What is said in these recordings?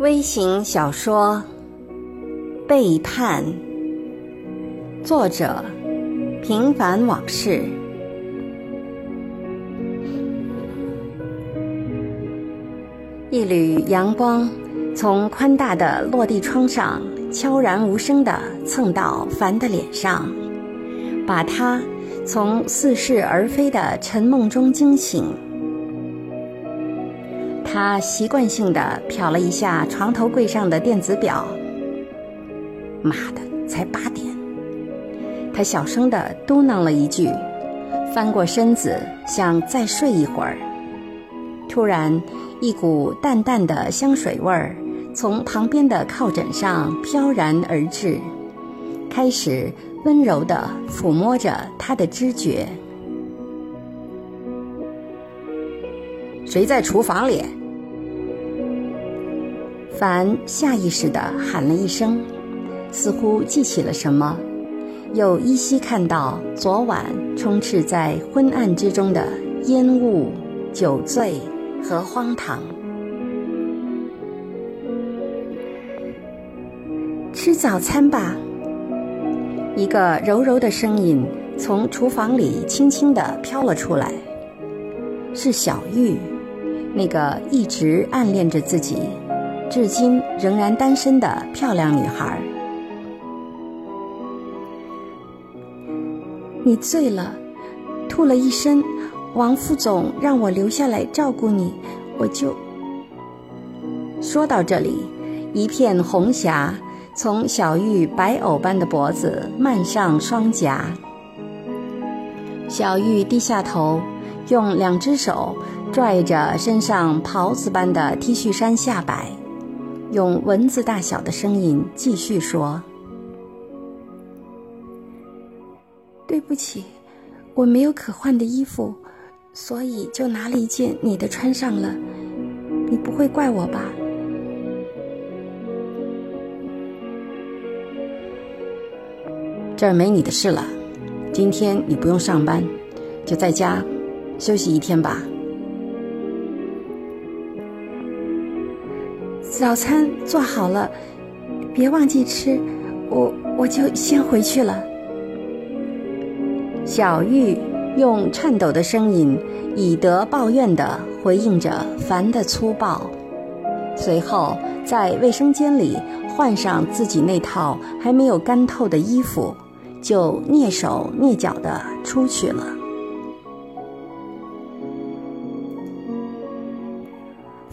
微型小说《背叛》，作者：平凡往事。一缕阳光从宽大的落地窗上悄然无声地蹭到凡的脸上，把他从似是而非的沉梦中惊醒。他习惯性地瞟了一下床头柜上的电子表，妈的，才八点！他小声地嘟囔了一句，翻过身子想再睡一会儿。突然，一股淡淡的香水味儿从旁边的靠枕上飘然而至，开始温柔地抚摸着他的知觉。谁在厨房里？凡下意识地喊了一声，似乎记起了什么，又依稀看到昨晚充斥在昏暗之中的烟雾、酒醉和荒唐。吃早餐吧。一个柔柔的声音从厨房里轻轻地飘了出来，是小玉，那个一直暗恋着自己。至今仍然单身的漂亮女孩，你醉了，吐了一身。王副总让我留下来照顾你，我就说到这里，一片红霞从小玉白藕般的脖子漫上双颊。小玉低下头，用两只手拽着身上袍子般的 T 恤衫下摆。用蚊子大小的声音继续说：“对不起，我没有可换的衣服，所以就拿了一件你的穿上了。你不会怪我吧？”这儿没你的事了。今天你不用上班，就在家休息一天吧。早餐做好了，别忘记吃。我我就先回去了。小玉用颤抖的声音，以德报怨地回应着凡的粗暴，随后在卫生间里换上自己那套还没有干透的衣服，就蹑手蹑脚地出去了。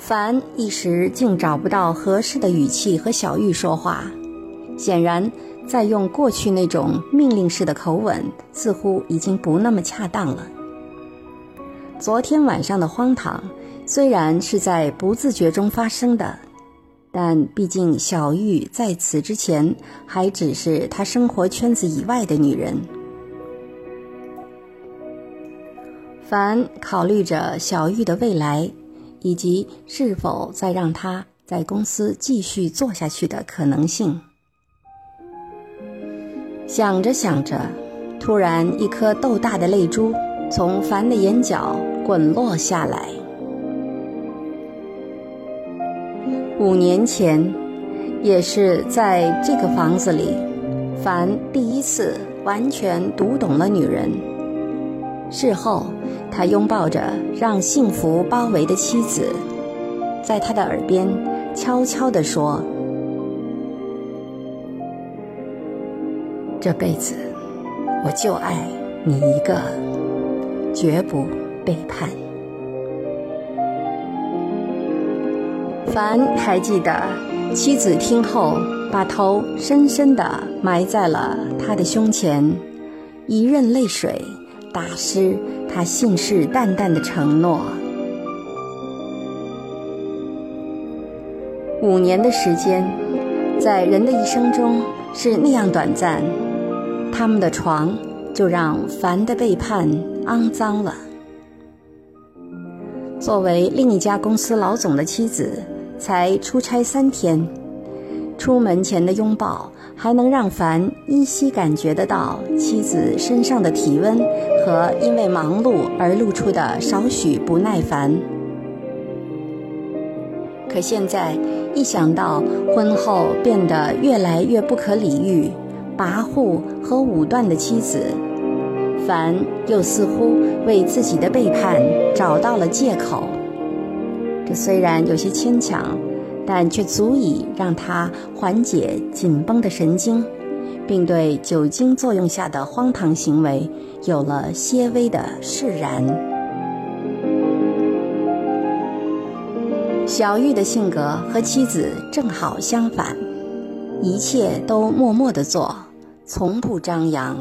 凡一时竟找不到合适的语气和小玉说话，显然在用过去那种命令式的口吻，似乎已经不那么恰当了。昨天晚上的荒唐虽然是在不自觉中发生的，但毕竟小玉在此之前还只是他生活圈子以外的女人。凡考虑着小玉的未来。以及是否再让他在公司继续做下去的可能性。想着想着，突然一颗豆大的泪珠从凡的眼角滚落下来。五年前，也是在这个房子里，凡第一次完全读懂了女人。事后。他拥抱着让幸福包围的妻子，在他的耳边悄悄地说：“这辈子我就爱你一个，绝不背叛。”凡还记得，妻子听后把头深深地埋在了他的胸前，一任泪水打湿。他信誓旦旦的承诺，五年的时间，在人的一生中是那样短暂。他们的床就让凡的背叛肮脏了。作为另一家公司老总的妻子，才出差三天，出门前的拥抱。还能让凡依稀感觉得到妻子身上的体温和因为忙碌而露出的少许不耐烦。可现在一想到婚后变得越来越不可理喻、跋扈和武断的妻子，凡又似乎为自己的背叛找到了借口。这虽然有些牵强，但却足以让他缓解紧绷的神经，并对酒精作用下的荒唐行为有了些微的释然。小玉的性格和妻子正好相反，一切都默默地做，从不张扬。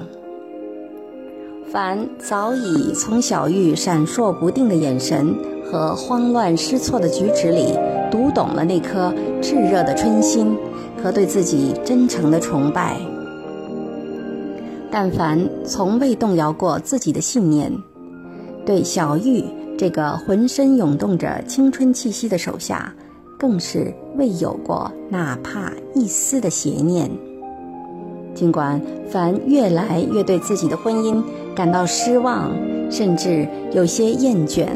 凡早已从小玉闪烁不定的眼神和慌乱失措的举止里读懂了那颗炽热的春心和对自己真诚的崇拜。但凡从未动摇过自己的信念，对小玉。这个浑身涌动着青春气息的手下，更是未有过哪怕一丝的邪念。尽管凡越来越对自己的婚姻感到失望，甚至有些厌倦，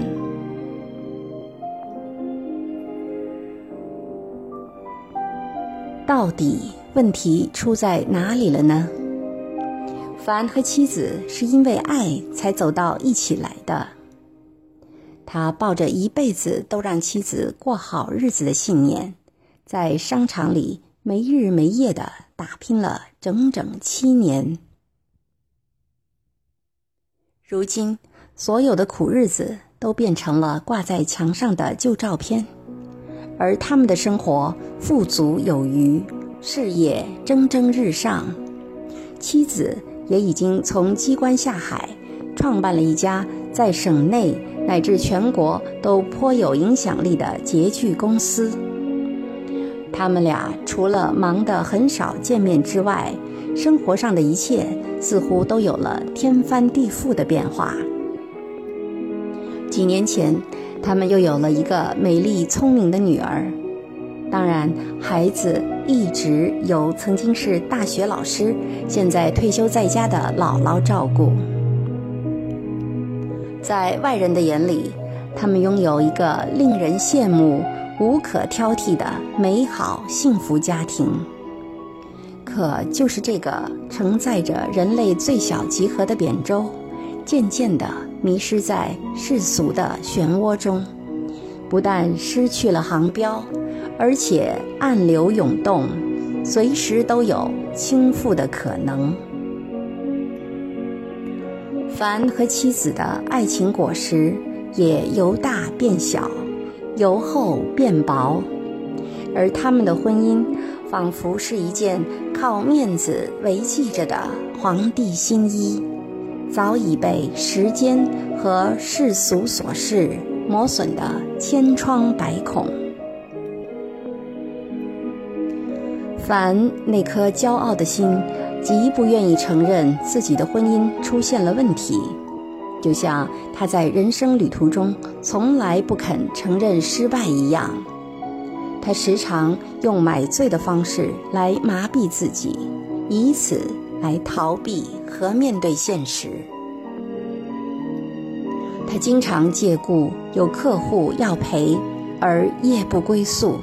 到底问题出在哪里了呢？凡和妻子是因为爱才走到一起来的。他抱着一辈子都让妻子过好日子的信念，在商场里没日没夜的打拼了整整七年。如今，所有的苦日子都变成了挂在墙上的旧照片，而他们的生活富足有余，事业蒸蒸日上，妻子也已经从机关下海，创办了一家在省内。乃至全国都颇有影响力的洁具公司，他们俩除了忙得很少见面之外，生活上的一切似乎都有了天翻地覆的变化。几年前，他们又有了一个美丽聪明的女儿，当然，孩子一直由曾经是大学老师、现在退休在家的姥姥照顾。在外人的眼里，他们拥有一个令人羡慕、无可挑剔的美好幸福家庭。可就是这个承载着人类最小集合的扁舟，渐渐地迷失在世俗的漩涡中，不但失去了航标，而且暗流涌动，随时都有倾覆的可能。凡和妻子的爱情果实也由大变小，由厚变薄，而他们的婚姻仿佛是一件靠面子维系着的皇帝新衣，早已被时间和世俗琐事磨损得千疮百孔。凡那颗骄傲的心。极不愿意承认自己的婚姻出现了问题，就像他在人生旅途中从来不肯承认失败一样。他时常用买醉的方式来麻痹自己，以此来逃避和面对现实。他经常借故有客户要陪而夜不归宿。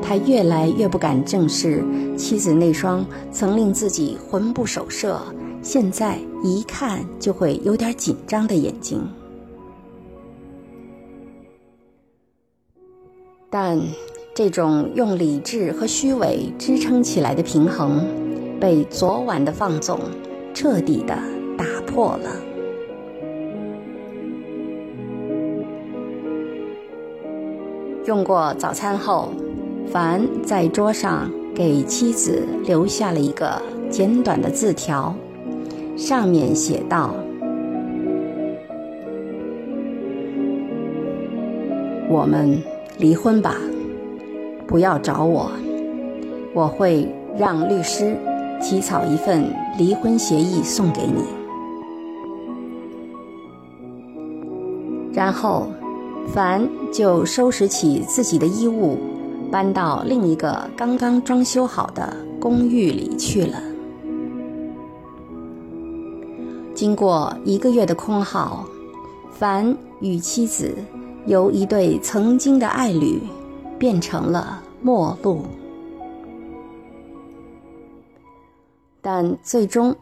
他越来越不敢正视妻子那双曾令自己魂不守舍、现在一看就会有点紧张的眼睛。但这种用理智和虚伪支撑起来的平衡，被昨晚的放纵彻底的打破了。用过早餐后。凡在桌上给妻子留下了一个简短的字条，上面写道：“我们离婚吧，不要找我，我会让律师起草一份离婚协议送给你。”然后，凡就收拾起自己的衣物。搬到另一个刚刚装修好的公寓里去了。经过一个月的空耗，凡与妻子由一对曾经的爱侣，变成了陌路。但最终，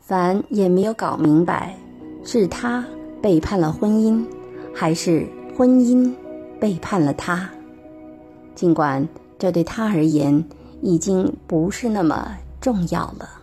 凡也没有搞明白，是他背叛了婚姻，还是婚姻背叛了他。尽管这对他而言已经不是那么重要了。